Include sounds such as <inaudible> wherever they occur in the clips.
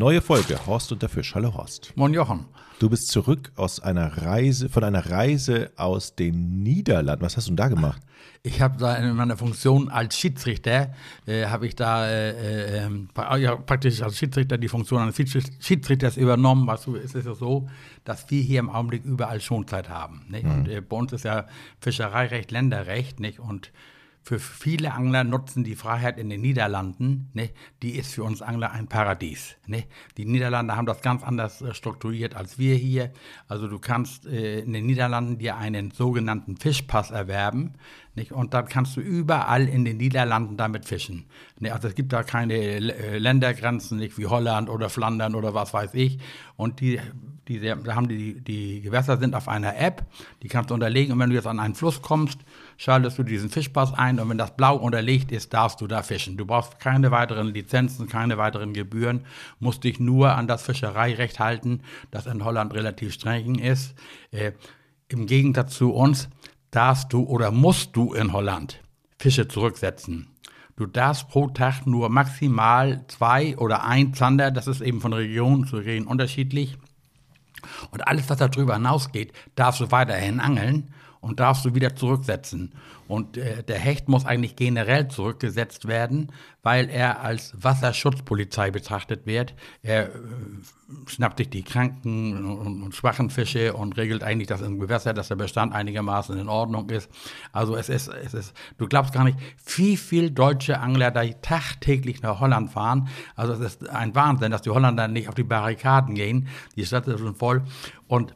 Neue Folge, Horst und der Fisch. Hallo Horst. Moin Jochen. Du bist zurück aus einer Reise, von einer Reise aus den Niederlanden. Was hast du denn da gemacht? Ich habe da in meiner Funktion als Schiedsrichter, äh, habe ich da äh, äh, ja, praktisch als Schiedsrichter die Funktion eines Schiedsrichters übernommen. Weißt du, es ist ja so, dass wir hier im Augenblick überall Schonzeit haben. Nicht? Mhm. Und äh, bei uns ist ja Fischereirecht, Länderrecht, nicht? Und für viele Angler nutzen die Freiheit in den Niederlanden, ne, die ist für uns Angler ein Paradies. Ne. Die Niederlande haben das ganz anders äh, strukturiert als wir hier. Also du kannst äh, in den Niederlanden dir einen sogenannten Fischpass erwerben nicht? und dann kannst du überall in den Niederlanden damit fischen. Ne. Also es gibt da keine äh, Ländergrenzen, nicht wie Holland oder Flandern oder was weiß ich. Und die die, da haben die, die Gewässer sind auf einer App, die kannst du unterlegen und wenn du jetzt an einen Fluss kommst, schaltest du diesen Fischpass ein und wenn das blau unterlegt ist, darfst du da fischen. Du brauchst keine weiteren Lizenzen, keine weiteren Gebühren, musst dich nur an das Fischereirecht halten, das in Holland relativ streng ist. Äh, Im Gegensatz zu uns darfst du oder musst du in Holland Fische zurücksetzen. Du darfst pro Tag nur maximal zwei oder ein Zander, das ist eben von Region zu Region unterschiedlich, und alles, was darüber hinausgeht, darfst du weiterhin angeln und darfst du wieder zurücksetzen. Und äh, der Hecht muss eigentlich generell zurückgesetzt werden, weil er als Wasserschutzpolizei betrachtet wird. Er äh, schnappt sich die kranken und, und, schwachen Fische und regelt eigentlich das im Gewässer, dass der Bestand einigermaßen in Ordnung ist. Also es ist, es ist, du glaubst gar nicht, wie viel deutsche Angler da tagtäglich nach Holland fahren. Also es ist ein Wahnsinn, dass die Holländer nicht auf die Barrikaden gehen. Die Stadt ist schon voll. Und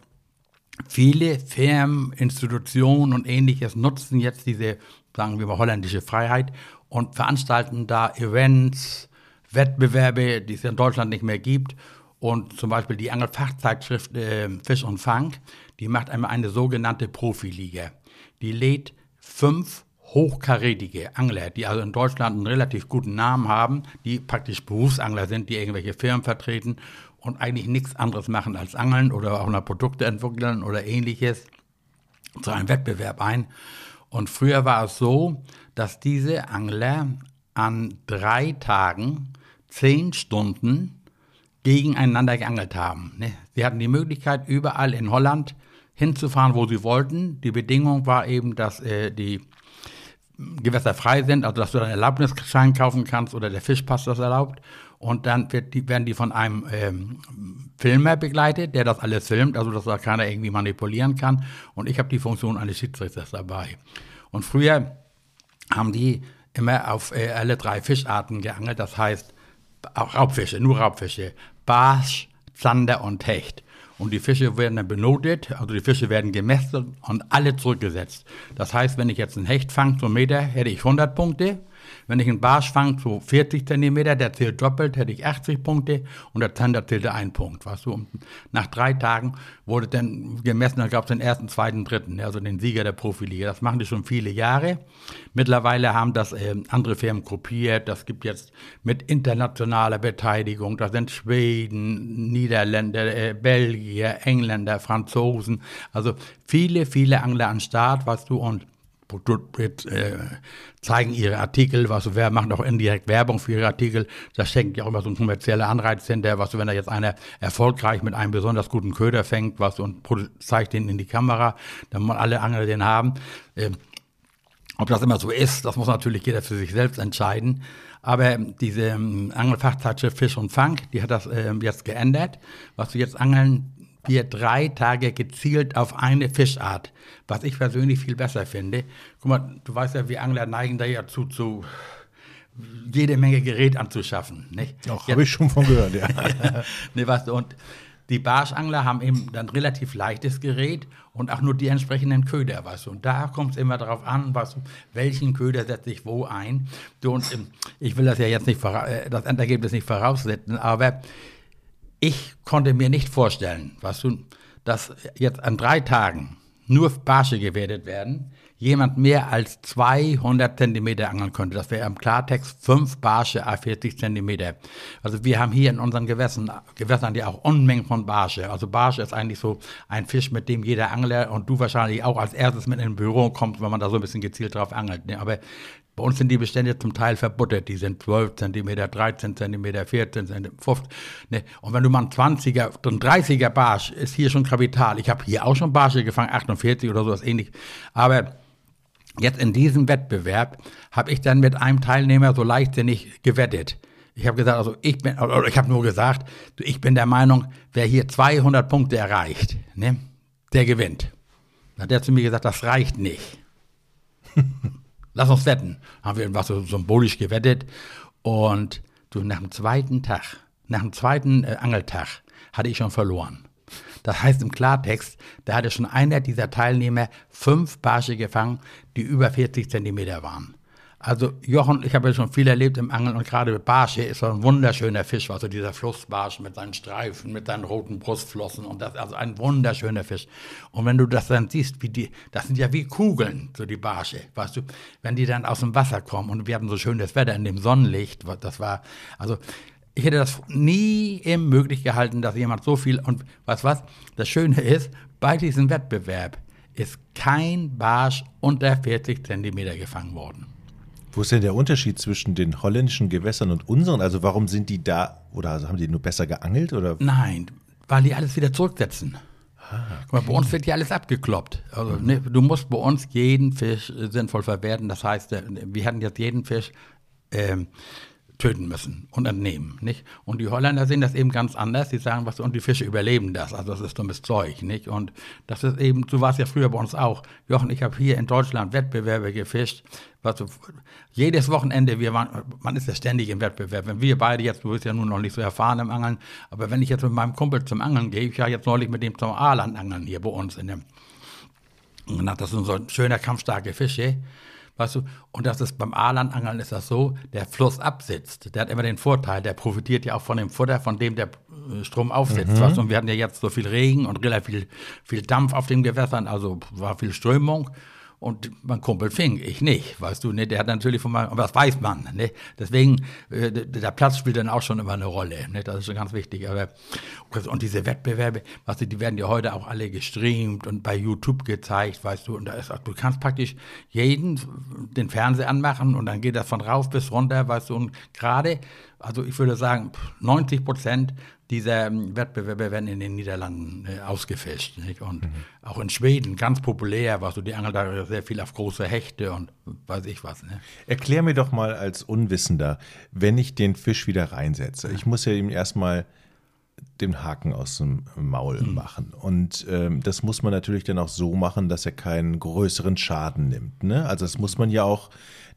viele Firmen, Institutionen und ähnliches nutzen jetzt diese, sagen wir mal, holländische Freiheit und veranstalten da Events, Wettbewerbe, die es in Deutschland nicht mehr gibt. Und zum Beispiel die Angelfachzeitschrift äh, Fisch und Fang, die macht einmal eine sogenannte Profiliga. Die lädt fünf hochkarätige Angler, die also in Deutschland einen relativ guten Namen haben, die praktisch Berufsangler sind, die irgendwelche Firmen vertreten und eigentlich nichts anderes machen als angeln oder auch noch Produkte entwickeln oder ähnliches zu einem Wettbewerb ein. Und früher war es so, dass diese Angler an drei Tagen zehn Stunden gegeneinander geangelt haben. Ne? Sie hatten die Möglichkeit, überall in Holland hinzufahren, wo sie wollten. Die Bedingung war eben, dass äh, die Gewässer frei sind, also dass du einen Erlaubnisschein kaufen kannst oder der Fischpass das erlaubt und dann die, werden die von einem ähm, Filmer begleitet, der das alles filmt, also dass da keiner irgendwie manipulieren kann. Und ich habe die Funktion eines Schiedsrichters dabei. Und früher haben die immer auf äh, alle drei Fischarten geangelt, das heißt auch Raubfische, nur Raubfische, Barsch, Zander und Hecht. Und die Fische werden dann benotet, also die Fische werden gemessen und alle zurückgesetzt. Das heißt, wenn ich jetzt einen Hecht fange zum Meter, hätte ich 100 Punkte. Wenn ich einen Barsch fange zu 40 Zentimeter, der zählt doppelt, hätte ich 80 Punkte und der Zander zählte ein Punkt. Weißt du? Und nach drei Tagen wurde dann gemessen, da gab es den ersten, zweiten, dritten, also den Sieger der Profiliga. Das machen die schon viele Jahre. Mittlerweile haben das äh, andere Firmen kopiert. Das gibt jetzt mit internationaler Beteiligung. Da sind Schweden, Niederländer, äh, Belgier, Engländer, Franzosen. Also viele, viele Angler an Start, weißt du, und äh, zeigen ihre Artikel, was wer macht auch indirekt Werbung für ihre Artikel. Das schenkt ja auch immer so ein kommerzieller Anreiz hinter, was wenn da jetzt einer erfolgreich mit einem besonders guten Köder fängt, was und zeigt den in die Kamera, dann muss alle Angler den haben. Ähm, ob das immer so ist, das muss natürlich jeder für sich selbst entscheiden. Aber diese ähm, Angelfachzeitschrift Fisch und Fang, die hat das ähm, jetzt geändert. Was du jetzt angeln wir drei Tage gezielt auf eine Fischart, was ich persönlich viel besser finde. Guck mal, du weißt ja, wir Angler neigen da ja zu, zu jede Menge Gerät anzuschaffen. Nicht? Auch habe ich schon von gehört, <laughs> ja. nee, weißt du, und die Barschangler haben eben dann relativ leichtes Gerät und auch nur die entsprechenden Köder, weißt du. Und da kommt es immer darauf an, weißt du, welchen Köder setze ich wo ein. Du, und ähm, ich will das ja jetzt nicht, äh, das Endergebnis nicht voraussetzen, aber ich konnte mir nicht vorstellen, was du, dass jetzt an drei Tagen nur Barsche gewertet werden, jemand mehr als 200 Zentimeter angeln könnte. Das wäre im Klartext fünf Barsche a 40 Zentimeter. Also wir haben hier in unseren Gewässern, Gewässern ja auch Unmengen von Barsche. Also Barsche ist eigentlich so ein Fisch, mit dem jeder Angler und du wahrscheinlich auch als erstes mit in ein Büro kommst, wenn man da so ein bisschen gezielt drauf angelt. Ne? Aber Bei uns sind die Bestände zum Teil verbuttert. Die sind 12 cm, 13 cm, 14 cm, 15 ne? Und wenn du mal einen 20er, so ein 30er Barsch ist hier schon Kapital. Ich habe hier auch schon Barsche gefangen, 48 oder sowas ähnlich. Aber jetzt in diesem Wettbewerb habe ich dann mit einem Teilnehmer so leichtsinnig gewettet. Ich habe gesagt, also ich bin, oder ich habe nur gesagt, ich bin der Meinung, wer hier 200 Punkte erreicht, ne, der gewinnt. Dann hat der zu mir gesagt, das reicht nicht. <laughs> Lass uns wetten. Haben wir was so symbolisch gewettet. Und du, nach dem zweiten Tag, nach dem zweiten äh, Angeltag, hatte ich schon verloren. Das heißt im Klartext, da hatte schon einer dieser Teilnehmer fünf Barsche gefangen, die über 40 Zentimeter waren. Also Jochen, ich habe ja schon viel erlebt im Angeln und gerade Barsche ist so ein wunderschöner Fisch, also dieser Flussbarsch mit seinen Streifen, mit seinen roten Brustflossen und das also ein wunderschöner Fisch. Und wenn du das dann siehst, wie die, das sind ja wie Kugeln, so die Barsche, weißt du, wenn die dann aus dem Wasser kommen und wir hatten so schönes Wetter in dem Sonnenlicht, das war, also ich hätte das nie im möglich gehalten, dass jemand so viel und was was, das Schöne ist, bei diesem Wettbewerb ist kein Barsch unter 40 Zentimeter gefangen worden. Wo ist denn der Unterschied zwischen den holländischen Gewässern und unseren? Also warum sind die da oder also haben die nur besser geangelt oder? Nein, weil die alles wieder zurücksetzen. Ah, okay. bei uns wird ja alles abgekloppt. Also, ne, du musst bei uns jeden Fisch sinnvoll verwerten. Das heißt, äh, wir hatten jetzt jeden Fisch ähm, töten müssen und entnehmen, nicht? Und die Holländer sehen das eben ganz anders. Sie sagen, was, und die Fische überleben das. Also das ist dummes Zeug, nicht? Und das ist eben, so war es ja früher bei uns auch. Jochen, ich habe hier in Deutschland Wettbewerbe gefischt. Was, jedes Wochenende, wir waren, man ist ja ständig im Wettbewerb. Wenn wir beide jetzt, du bist ja nun noch nicht so erfahren im Angeln, aber wenn ich jetzt mit meinem Kumpel zum Angeln gehe, ich ja jetzt neulich mit dem zum Aaland angeln hier bei uns in dem, und das sind so schöner, kampfstarke Fische. Weißt du, und das ist beim Aalandangeln ist das so, der Fluss absitzt. Der hat immer den Vorteil, der profitiert ja auch von dem Futter, von dem der äh, Strom aufsetzt. Mhm. Weißt du, und wir hatten ja jetzt so viel Regen und relativ viel, viel Dampf auf den Gewässern, also war viel Strömung. Und mein Kumpel fing, ich nicht, weißt du, ne, der hat natürlich von meinem, aber das weiß man, ne, deswegen, äh, der Platz spielt dann auch schon immer eine Rolle, ne, das ist schon ganz wichtig, aber, und diese Wettbewerbe, weißt du, die werden ja heute auch alle gestreamt und bei YouTube gezeigt, weißt du, und da ist du kannst praktisch jeden den Fernseher anmachen und dann geht das von rauf bis runter, weißt du, und gerade, also ich würde sagen, 90 Prozent dieser ähm, Wettbewerbe werden in den Niederlanden äh, ausgefischt. Nicht? Und mhm. auch in Schweden ganz populär, was so die Angel da sehr viel auf große Hechte und weiß ich was. Ne? Erklär mir doch mal als Unwissender, wenn ich den Fisch wieder reinsetze. Ich muss ja ihm erstmal den Haken aus dem Maul mhm. machen. Und ähm, das muss man natürlich dann auch so machen, dass er keinen größeren Schaden nimmt. Ne? Also das muss man ja auch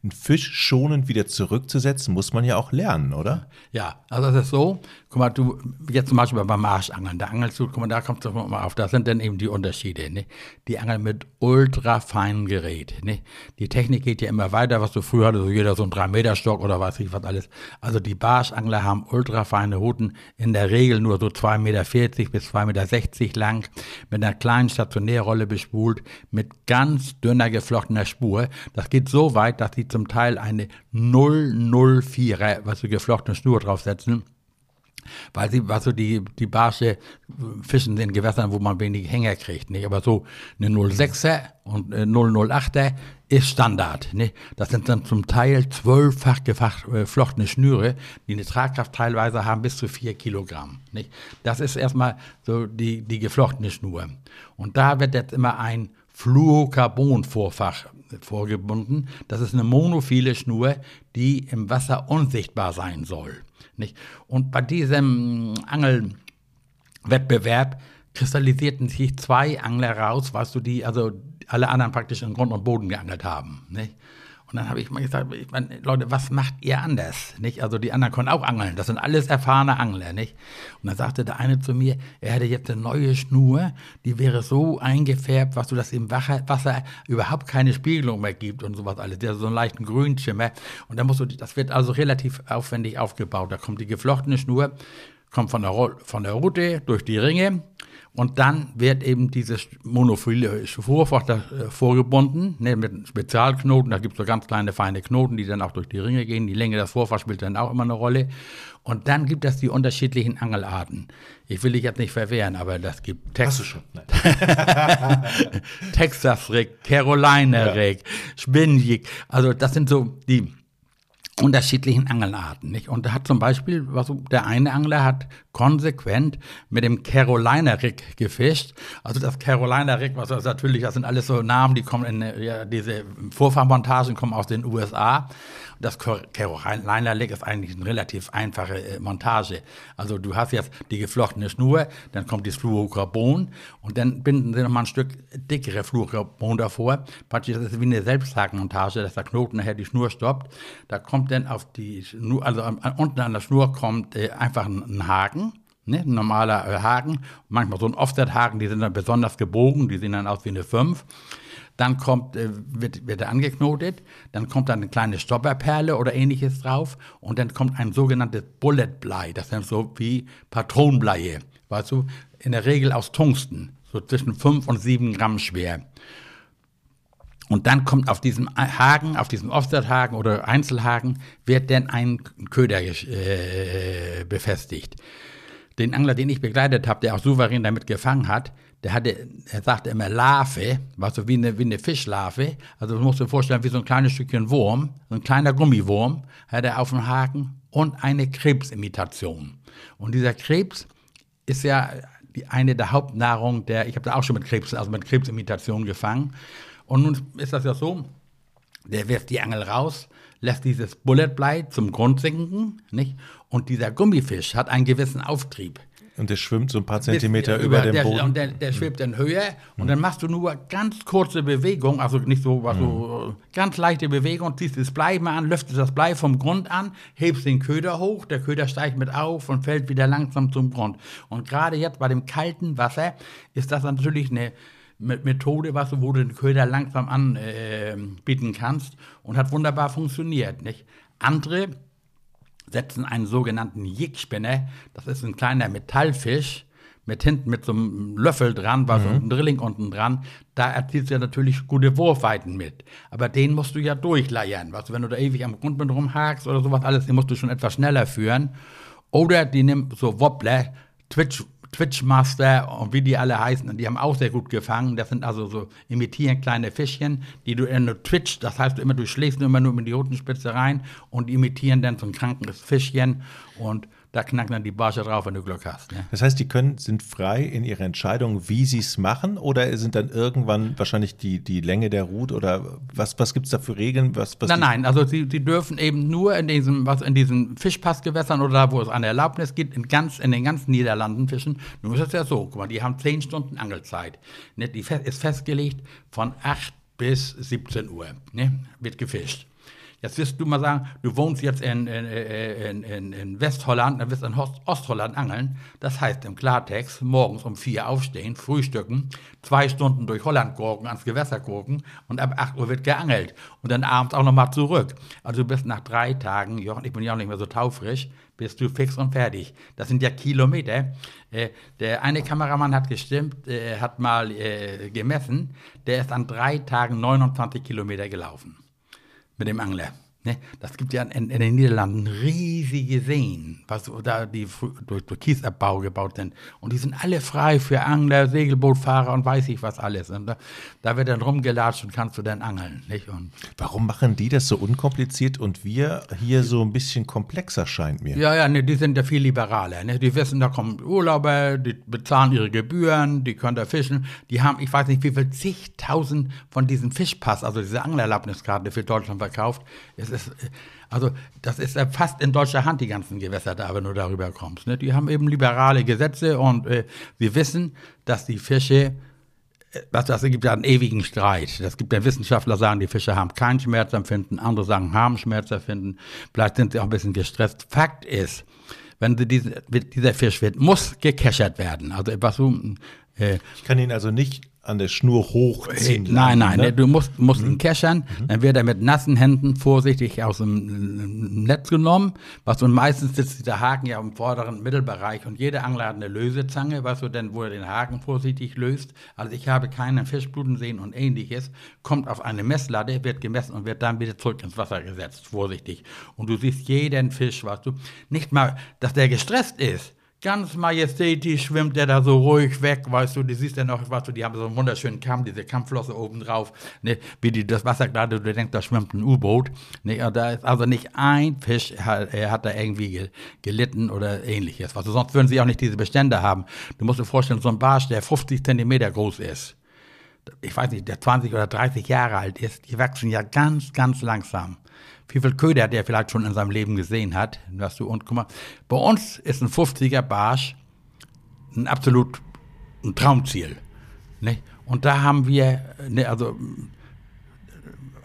einen Fisch schonend wieder zurückzusetzen, muss man ja auch lernen, oder? Ja, also das ist so, guck mal, du, jetzt zum Beispiel beim Marschangeln, da angelst du, guck mal, da kommst du mal auf, das sind dann eben die Unterschiede, ne? Die angeln mit ultrafeinem Gerät, ne? Die Technik geht ja immer weiter, was du früher hattest, so jeder so ein 3-Meter-Stock oder was ich was alles. Also die Barschangler haben ultrafeine Routen, in der Regel nur so 2,40 Meter bis 2,60 Meter lang, mit einer kleinen Stationärrolle bespult, mit ganz dünner geflochtener Spur. Das geht so weit, dass die zum Teil eine 004er, was so geflochtene Schnur draufsetzen, weil sie, was so die, die Barsche fischen in Gewässern, wo man wenig Hänger kriegt, nicht? Aber so eine 06er und eine 008er ist Standard, nicht? Das sind dann zum Teil zwölffach geflochtene äh, Schnüre, die eine Tragkraft teilweise haben bis zu vier Kilogramm, nicht? Das ist erstmal so die, die geflochtene Schnur. Und da wird jetzt immer ein Fluorocarbon-Vorfach vorgebunden. Das ist eine monophile Schnur, die im Wasser unsichtbar sein soll. Nicht? Und bei diesem Angelwettbewerb kristallisierten sich zwei Angler raus, weißt du, die also alle anderen praktisch in Grund und Boden geangelt haben. Nicht? Und dann habe ich mal gesagt, ich meine, Leute, was macht ihr anders? Nicht? Also die anderen können auch angeln, das sind alles erfahrene Angler. Nicht? Und dann sagte der eine zu mir, er hätte jetzt eine neue Schnur, die wäre so eingefärbt, was du das im Wasser überhaupt keine Spiegelung mehr gibt und sowas alles. Der so einen leichten Grünschimmer. Und dann musst du, das wird also relativ aufwendig aufgebaut. Da kommt die geflochtene Schnur, kommt von der, von der Rute durch die Ringe Und dann wird eben dieses monophile Vorfach da, äh, vorgebunden, ne, mit Spezialknoten. Da gibt es so ganz kleine, feine Knoten, die dann auch durch die Ringe gehen. Die Länge des Vorfachs spielt dann auch immer eine Rolle. Und dann gibt es die unterschiedlichen Angelarten. Ich will dich jetzt nicht verwehren, aber das gibt Tex Hast du schon? <laughs> Texas Rig, Carolina Rig, ja. Spinjig. Also das sind so die unterschiedlichen Angelarten. Nicht? Und da hat zum Beispiel, was der eine Angler hat konsequent mit dem Carolina Rig gefischt. Also das Carolina Rig, was das natürlich, das sind alles so Namen, die kommen in ja, diese Vorfahrmontagen kommen aus den USA. Das Carolina Rig ist eigentlich eine relativ einfache äh, Montage. Also du hast jetzt die geflochtene Schnur, dann kommt das Fluorocarbon und dann binden sie nochmal ein Stück dickere Fluorocarbon davor. Praktisch das ist wie eine Selbsthakmontage, dass der Knoten nachher die Schnur stoppt. Da kommt dann auf die Schnur, also unten an der Schnur kommt äh, einfach ein, ein Haken. Ne, ein normaler äh, Haken, manchmal so ein Offset-Haken, die sind dann besonders gebogen, die sehen dann aus wie eine 5 dann kommt, äh, wird, wird er angeknotet, dann kommt dann eine kleine Stopperperle oder ähnliches drauf. Und dann kommt ein sogenanntes Bulletblei, das ist so wie Patronenbleie, weißt du, in der Regel aus Tungsten, so zwischen 5 und 7 Gramm schwer. Und dann kommt auf diesem Haken, auf diesem Offset-Haken oder Einzelhaken, wird dann ein Köder äh, befestigt. Den Angler, den ich begleitet habe, der auch souverän damit gefangen hat, der hatte, er sagte immer Larve, war so wie eine, wie eine Fischlarve. Also du musst dir vorstellen, wie so ein kleines Stückchen Wurm, so ein kleiner Gummiwurm, hat er auf dem Haken und eine Krebsimitation. Und dieser Krebs ist ja eine der Hauptnahrung der, ich habe da auch schon mit Krebs, also mit Krebsimitation gefangen. Und nun ist das ja so, der wirft die Angel raus, lässt dieses Bulletblei zum Grund sinken, nicht? Und dieser Gummifisch hat einen gewissen Auftrieb. Und der schwimmt so ein paar Zentimeter über, über dem Boden. Und der, der schwebt in Höhe und mhm. dann machst du nur ganz kurze Bewegung, also nicht so, was mhm. so ganz leichte Bewegung, ziehst das Blei mal an, löftest das Blei vom Grund an, hebst den Köder hoch, der Köder steigt mit auf und fällt wieder langsam zum Grund. Und gerade jetzt bei dem kalten Wasser ist das natürlich eine Methode, was du, wo du den Köder langsam anbieten äh, kannst und hat wunderbar funktioniert. Nicht? Andere setzen einen sogenannten Jigspinner, das ist ein kleiner Metallfisch, mit hinten mit so einem Löffel dran, war mhm. so ein Drilling unten dran, da erzielst du ja natürlich gute Wurfweiten mit. Aber den musst du ja durchleiern. Was, wenn du da ewig am Grund mit rumhakst oder sowas alles, den musst du schon etwas schneller führen. Oder die nimm so Wobbler, Twitch Twitchmaster und wie die alle heißen, und die haben auch sehr gut gefangen. Das sind also so imitieren kleine Fischchen, die du in Twitch, das heißt du immer, du schlägst immer nur mit die Hodenspitze rein und imitieren dann so ein krankes Fischchen und da knacken dann die Barsche drauf, wenn du Glück hast. Ne? Das heißt, die können, sind frei in ihrer Entscheidung, wie sie es machen, oder sind dann irgendwann wahrscheinlich die, die Länge der Route oder was, was gibt es da für Regeln? Was, was nein, nein, also sie, sie dürfen eben nur in diesem, was in diesen Fischpassgewässern oder da, wo es eine Erlaubnis gibt, in, ganz, in den ganzen Niederlanden fischen. Nun ist es ja so, guck mal, die haben zehn Stunden Angelzeit. Ne? Die ist festgelegt von 8 bis 17 Uhr, ne? wird gefischt. Jetzt wirst du mal sagen, du wohnst jetzt in, in, in, in Westholland, dann wirst du in Ostholland angeln. Das heißt im Klartext, morgens um vier aufstehen, frühstücken, zwei Stunden durch Holland gurken, ans Gewässer gurken und ab 8 Uhr wird geangelt. Und dann abends auch nochmal zurück. Also du bist nach drei Tagen, Jochen, ich bin ja auch nicht mehr so taufrisch, bist du fix und fertig. Das sind ja Kilometer. Äh, der eine Kameramann hat gestimmt, äh, hat mal äh, gemessen, der ist an drei Tagen 29 Kilometer gelaufen Men det mangler. Ne? Das gibt ja in, in, den Niederlanden riesige Seen, was da die durch, durch Kiesabbau gebaut sind. Und die sind alle frei für Angler, Segelbootfahrer und weiß ich was alles. Und da, da wird dann rumgelatscht und kannst du dann angeln. Nicht? Und Warum machen die das so unkompliziert und wir hier so ein bisschen komplexer, scheint mir? Ja, ja, ne, die sind ja viel liberaler. Ne? Die wissen, da kommen Urlauber, die bezahlen ihre Gebühren, die können da fischen. Die haben, ich weiß nicht, wie viel zigtausend von diesen Fischpass, also diese Anglererlaubniskarte für Deutschland verkauft. Es ist, also das ist fast in deutscher Hand, die ganzen Gewässer da, wenn du darüber kommst. Ne? Die haben eben liberale Gesetze und äh, wir wissen, dass die Fische, äh, was das gibt ja einen ewigen Streit. Das gibt ja Wissenschaftler, sagen, die Fische haben kein Schmerzempfinden, andere sagen, haben Schmerzempfinden, vielleicht sind sie auch ein bisschen gestresst. Fakt ist, wenn sie diesen, dieser Fisch wird, muss gekeschert werden. Also was so, äh, ich kann ihn also nicht an der Schnur hochziehen. Hey, nein, nein, ne? du musst, musst mhm. ihn keschern, mhm. dann wird er mit nassen Händen vorsichtig aus dem Netz genommen. Was und meistens sitzt dieser Haken ja im vorderen Mittelbereich und jeder Angler hat eine Lösezange, was du denn, wo er den Haken vorsichtig löst. Also ich habe keinen Fischbluten sehen und ähnliches. Kommt auf eine Messlatte, wird gemessen und wird dann wieder zurück ins Wasser gesetzt, vorsichtig. Und du siehst jeden Fisch, was du, nicht mal, dass der gestresst ist ganz majestätisch schwimmt der da so ruhig weg, weißt du, die siehst ja noch, weißt du, die haben so einen wunderschönen Kamm, diese Kammflosse oben drauf, ne, wie die das Wasser gerade, du denkst, da schwimmt ein U-Boot, ne, da ist also nicht ein Fisch, hat, hat da irgendwie gelitten oder ähnliches, weißt du, sonst würden sie auch nicht diese Bestände haben. Du musst dir vorstellen, so ein Barsch, der 50 Zentimeter groß ist, ich weiß nicht, der 20 oder 30 Jahre alt ist, die wachsen ja ganz, ganz langsam wie viel Köder der vielleicht schon in seinem Leben gesehen hat. Weißt du, und guck mal, bei uns ist ein 50er Barsch ein absolut ein Traumziel. Ne? Und da haben wir, ne, also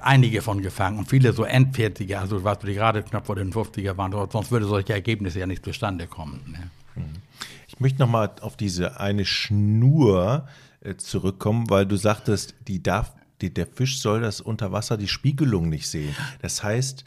einige von gefangen und viele so Endfertiger, also was die gerade knapp vor den 50er waren, sonst würde solche Ergebnisse ja nicht zustande kommen. Ne? Mhm. Ich möchte nochmal auf diese eine Schnur äh, zurückkommen, weil du sagtest, die darf die, der Fisch soll das unter Wasser die Spiegelung nicht sehen. Das heißt,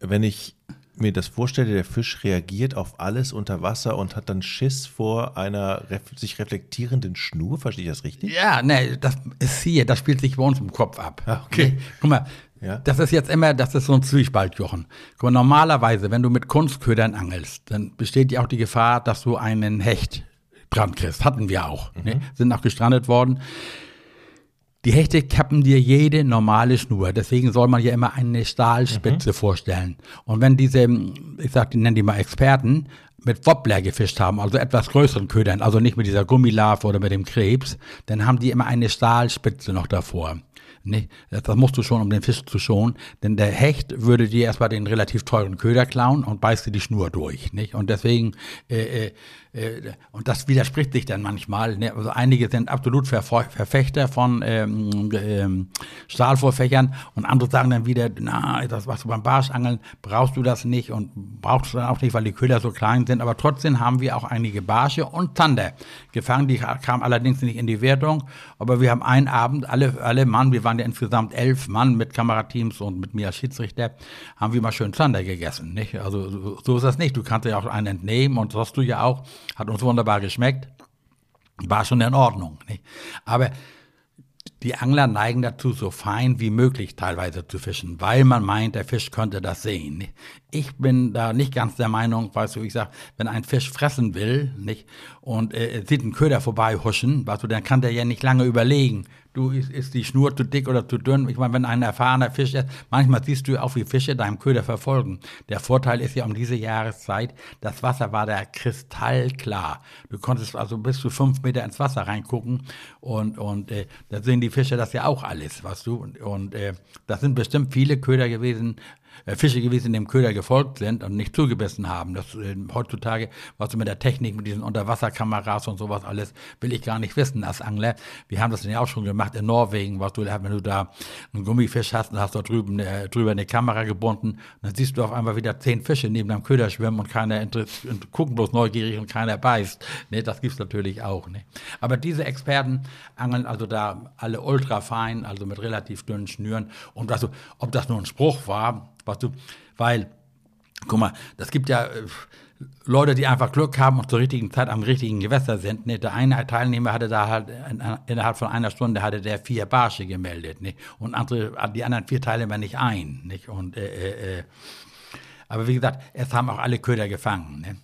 wenn ich mir das vorstelle, der Fisch reagiert auf alles unter Wasser und hat dann Schiss vor einer ref sich reflektierenden Schnur. Verstehe ich das richtig? Ja, ne, das ist hier, das spielt sich bei uns im Kopf ab. Ah, okay. Guck mal, ja. das ist jetzt immer, das ist so ein Zwiespalt, Jochen. Guck mal, normalerweise, wenn du mit Kunstködern angelst, dann besteht ja auch die Gefahr, dass du einen Hecht dran kriegst. Hatten wir auch. Ne? Mhm. Ne? Sind auch gestrandet worden. Die Hechte kappen dir jede normale Schnur. Deswegen soll man ja immer eine Stahlspitze mhm. vorstellen. Und wenn diese, ich sag, die nennen die mal Experten, mit Wobbler gefischt haben, also etwas größeren Ködern, also nicht mit dieser Gummilarve oder mit dem Krebs, dann haben die immer eine Stahlspitze noch davor. Nicht? Das musst du schon, um den Fisch zu schonen. Denn der Hecht würde dir erstmal den relativ teuren Köder klauen und beißt dir die Schnur durch. Nicht? Und deswegen, äh, äh, äh, und das widerspricht sich dann manchmal. Ne? Also einige sind absolut Verfe Verfechter von ähm, ähm, Stahlvorfächern und andere sagen dann wieder, na, das was du beim Barschangeln, brauchst du das nicht und brauchst du dann auch nicht, weil die Köder so klein sind. Aber trotzdem haben wir auch einige Barsche und Zander gefangen. Die kamen allerdings nicht in die Wertung. Aber wir haben einen Abend, alle, alle Mann, wir waren ja insgesamt elf Mann mit Kamerateams und mit mir als Schiedsrichter, haben wir mal schön Zander gegessen. Nicht? Also so, so ist das nicht. Du kannst ja auch einen entnehmen und das hast du ja auch. Hat uns wunderbar geschmeckt. War schon in Ordnung. Nicht? Aber die Angler neigen dazu, so fein wie möglich teilweise zu fischen, weil man meint, der Fisch könnte das sehen. Ich bin da nicht ganz der Meinung, weißt du, ich sag, wenn ein Fisch fressen will, nicht, und äh, sieht einen Köder vorbei huschen, weißt du, dann kann der ja nicht lange überlegen, du, ist, ist die Schnur zu dick oder zu dünn? Ich meine, wenn ein erfahrener Fisch ist, manchmal siehst du auch, wie Fische deinem Köder verfolgen. Der Vorteil ist ja um diese Jahreszeit, das Wasser war da kristallklar. Du konntest also bis zu fünf Meter ins Wasser reingucken und, und äh, da sehen die Fische das ja auch alles, weißt du. Und, und äh, das sind bestimmt viele Köder gewesen, Fische gewesen, dem Köder gefolgt sind und nicht zugebissen haben. Das äh, heutzutage, was mit der Technik, mit diesen Unterwasserkameras und sowas alles, will ich gar nicht wissen als Angler. Wir haben das ja auch schon gemacht in Norwegen, was du, wenn du da einen Gummifisch hast und hast dort drüben äh, drüber eine Kamera gebunden, dann siehst du auf einmal wieder zehn Fische neben deinem Köder schwimmen und keiner und gucken bloß neugierig und keiner beißt. Ne, das gibt's natürlich auch. Ne? Aber diese Experten angeln also da alle ultra fein, also mit relativ dünnen Schnüren. Und also, ob das nur ein Spruch war, was du, weil, guck mal, das gibt ja äh, Leute, die einfach Glück haben und zur richtigen Zeit am richtigen Gewässer sind. Ne? Der eine Teilnehmer hatte da halt innerhalb von einer Stunde hatte der vier Barsche gemeldet, ne? und andere, die anderen vier Teilnehmer nicht ein. Nicht? Und, äh, äh, äh, aber wie gesagt, es haben auch alle Köder gefangen. Ne?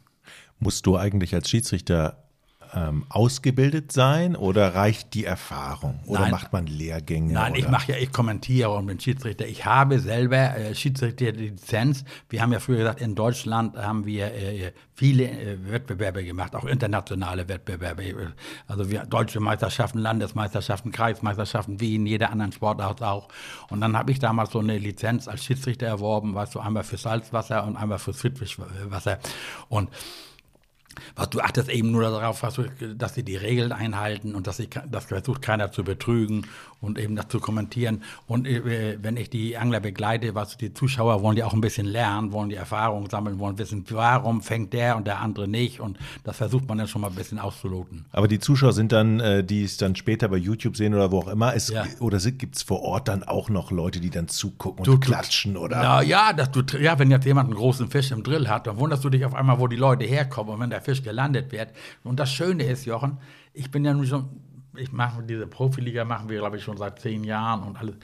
Musst du eigentlich als Schiedsrichter ähm, ausgebildet sein oder reicht die Erfahrung? Oder nein, macht man Lehrgänge? Nein, oder? ich mache ja, ich kommentiere und bin Schiedsrichter. Ich habe selber äh, Schiedsrichter-Lizenz. Wir haben ja früher gesagt, in Deutschland haben wir äh, viele äh, Wettbewerbe gemacht, auch internationale Wettbewerbe. Also wir deutsche Meisterschaften, Landesmeisterschaften, Kreismeisterschaften, wie in jeder anderen Sportart auch. Und dann habe ich damals so eine Lizenz als Schiedsrichter erworben, weißt du, einmal für Salzwasser und einmal für Friedfischwasser. Und was du achtest eben nur darauf, dass sie die Regeln einhalten und dass sie das versucht keiner zu betrügen und eben das zu kommentieren. Und äh, wenn ich die Angler begleite, was die Zuschauer wollen ja auch ein bisschen lernen, wollen die Erfahrung sammeln, wollen wissen, warum fängt der und der andere nicht. Und das versucht man dann schon mal ein bisschen auszuloten. Aber die Zuschauer sind dann, äh, die es dann später bei YouTube sehen oder wo auch immer, es, ja. oder gibt es vor Ort dann auch noch Leute, die dann zugucken und du, klatschen oder? Na, ja, dass du, ja, wenn jetzt jemand einen großen Fisch im Drill hat, dann wunderst du dich auf einmal, wo die Leute herkommen und wenn der Fisch gelandet wird. Und das Schöne ist, Jochen, ich bin ja nun schon ich mache diese Profiliga machen wir, glaube ich, schon seit zehn Jahren und alles.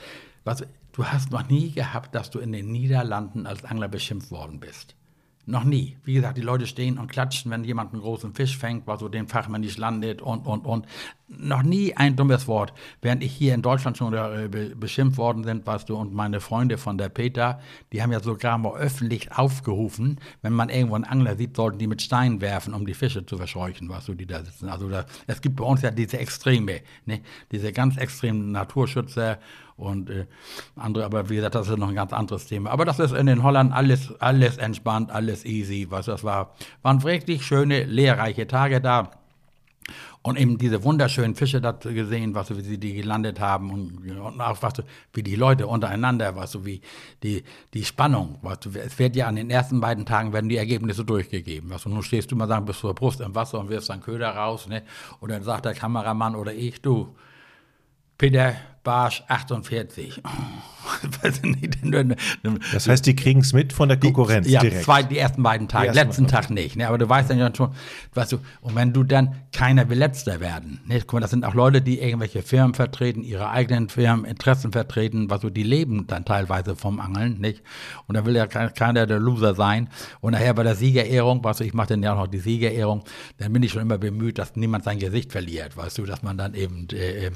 Was, du hast noch nie gehabt, dass du in den Niederlanden als Angler beschimpft worden bist. Noch nie. Wie gesagt, die Leute stehen und klatschen, wenn jemand einen großen Fisch fängt, was so den Fachmann nicht landet und, und, und. Noch nie ein dummes Wort. Während ich hier in Deutschland schon äh, beschimpft worden bin, weißt du, und meine Freunde von der Peter, die haben ja sogar mal öffentlich aufgerufen, wenn man irgendwo einen Angler sieht, sollten die mit Steinen werfen, um die Fische zu verscheuchen, weißt du, die da sitzen. Also da, es gibt bei uns ja diese Extreme, ne? diese ganz extremen Naturschützer und äh, andere, aber wie gesagt, das ist noch ein ganz anderes Thema. Aber das ist in den Holland alles, alles entspannt, alles easy. Was das war, waren wirklich schöne, lehrreiche Tage da. Und eben diese wunderschönen Fische da gesehen, was wie sie die gelandet haben und, und auch was wie die Leute untereinander, was so wie die, die Spannung, was es wird ja an den ersten beiden Tagen werden die Ergebnisse durchgegeben. Was nun stehst du mal sagen, bist zur Brust im Wasser und wirfst dann Köder raus, ne? Und dann sagt der Kameramann oder ich, du, Peter, Barsch 48. <laughs> das heißt, die kriegen es mit von der Konkurrenz die, ja, direkt. Zwei, die ersten beiden Tage, ersten letzten Tag nicht. Ne? Aber du weißt dann ja schon, weißt du, und wenn du dann, keiner will letzter werden. Ne? Guck mal, das sind auch Leute, die irgendwelche Firmen vertreten, ihre eigenen Firmen, Interessen vertreten, was so, die leben dann teilweise vom Angeln, nicht? Und da will ja keiner der Loser sein. Und nachher bei der Siegerehrung, weißt du, ich mache dann ja auch noch die Siegerehrung, dann bin ich schon immer bemüht, dass niemand sein Gesicht verliert, weißt du, dass man dann eben äh, äh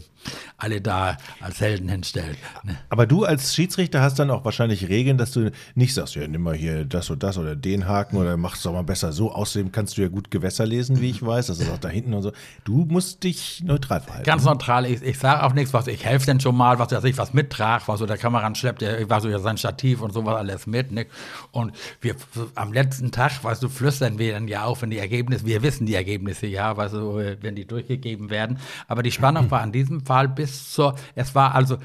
alle da als Helden hinstellt. Ne? Aber du als Schiedsrichter hast dann auch wahrscheinlich Regeln, dass du nicht sagst, ja, nimm mal hier das und das oder den Haken oder mach es doch mal besser so. Außerdem kannst du ja gut Gewässer lesen, wie ich weiß. Das ist auch da hinten und so. Du musst dich neutral verhalten. Ganz neutral. Ich, ich sage auch nichts, was ich helfe denn schon mal, was ich was mittrage, was so der Kameramann schleppt, der war so ja sein Stativ und sowas alles mit. Ne? Und wir am letzten Tag, weißt du, flüstern wir dann ja auch, wenn die Ergebnisse, wir wissen die Ergebnisse ja, weißt du, wenn die durchgegeben werden. Aber die Spannung war in diesem Fall bis zur, es war also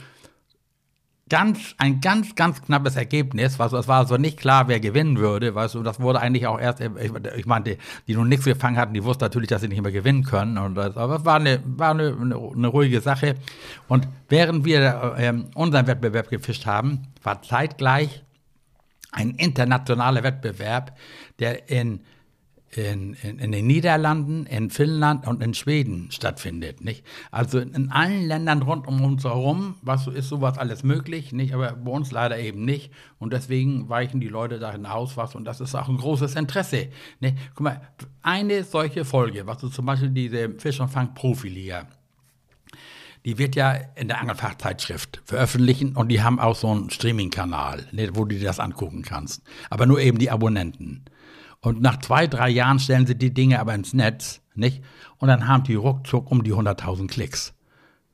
ganz, ein ganz, ganz knappes Ergebnis. Du, es war also nicht klar, wer gewinnen würde. Weißt du, das wurde eigentlich auch erst, ich, ich meine, die nun nichts gefangen hatten, die wussten natürlich, dass sie nicht mehr gewinnen können. Und das, aber es war eine, war eine, eine, ruhige Sache. Und während wir äh, unseren Wettbewerb gefischt haben, war zeitgleich ein internationaler Wettbewerb, der in in, in, in, den Niederlanden, in Finnland und in Schweden stattfindet. Nicht? Also in allen Ländern rund um uns herum was, ist sowas alles möglich, nicht? aber bei uns leider eben nicht. Und deswegen weichen die Leute da hinaus was und das ist auch ein großes Interesse. Nicht? Guck mal, eine solche Folge, was du zum Beispiel diese Fisch- und Fang-Profiliga, die wird ja in der Angelfachzeitschrift veröffentlichen und die haben auch so einen Streaming-Kanal, wo du dir das angucken kannst. Aber nur eben die Abonnenten. Und nach zwei, drei Jahren stellen sie die Dinge aber ins Netz, nicht? Und dann haben die ruckzuck um die 100.000 Klicks.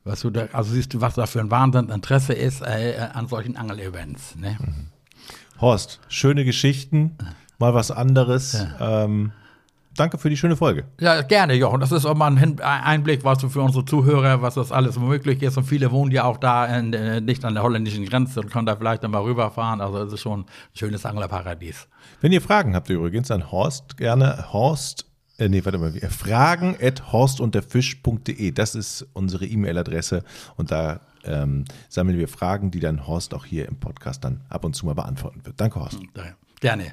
Weißt du, da, also siehst du, was da für ein Wahnsinnsinteresse ist äh, an solchen Angel-Events. Ne? Mhm. Horst, schöne Geschichten, mal was anderes. Ja. Ähm, danke für die schöne Folge. Ja, gerne, Jochen. Das ist auch mal ein Einblick, was für unsere Zuhörer, was das alles möglich ist. Und viele wohnen ja auch da in, äh, nicht an der holländischen Grenze und können da vielleicht dann mal rüberfahren. Also es ist schon ein schönes Anglerparadies. Wenn ihr Fragen habt übrigens an Horst, gerne Horst äh, nee, warte mal, fragen at horstunterfisch.de. Das ist unsere E-Mail-Adresse und da ähm, sammeln wir Fragen, die dann Horst auch hier im Podcast dann ab und zu mal beantworten wird. Danke, Horst. Gerne.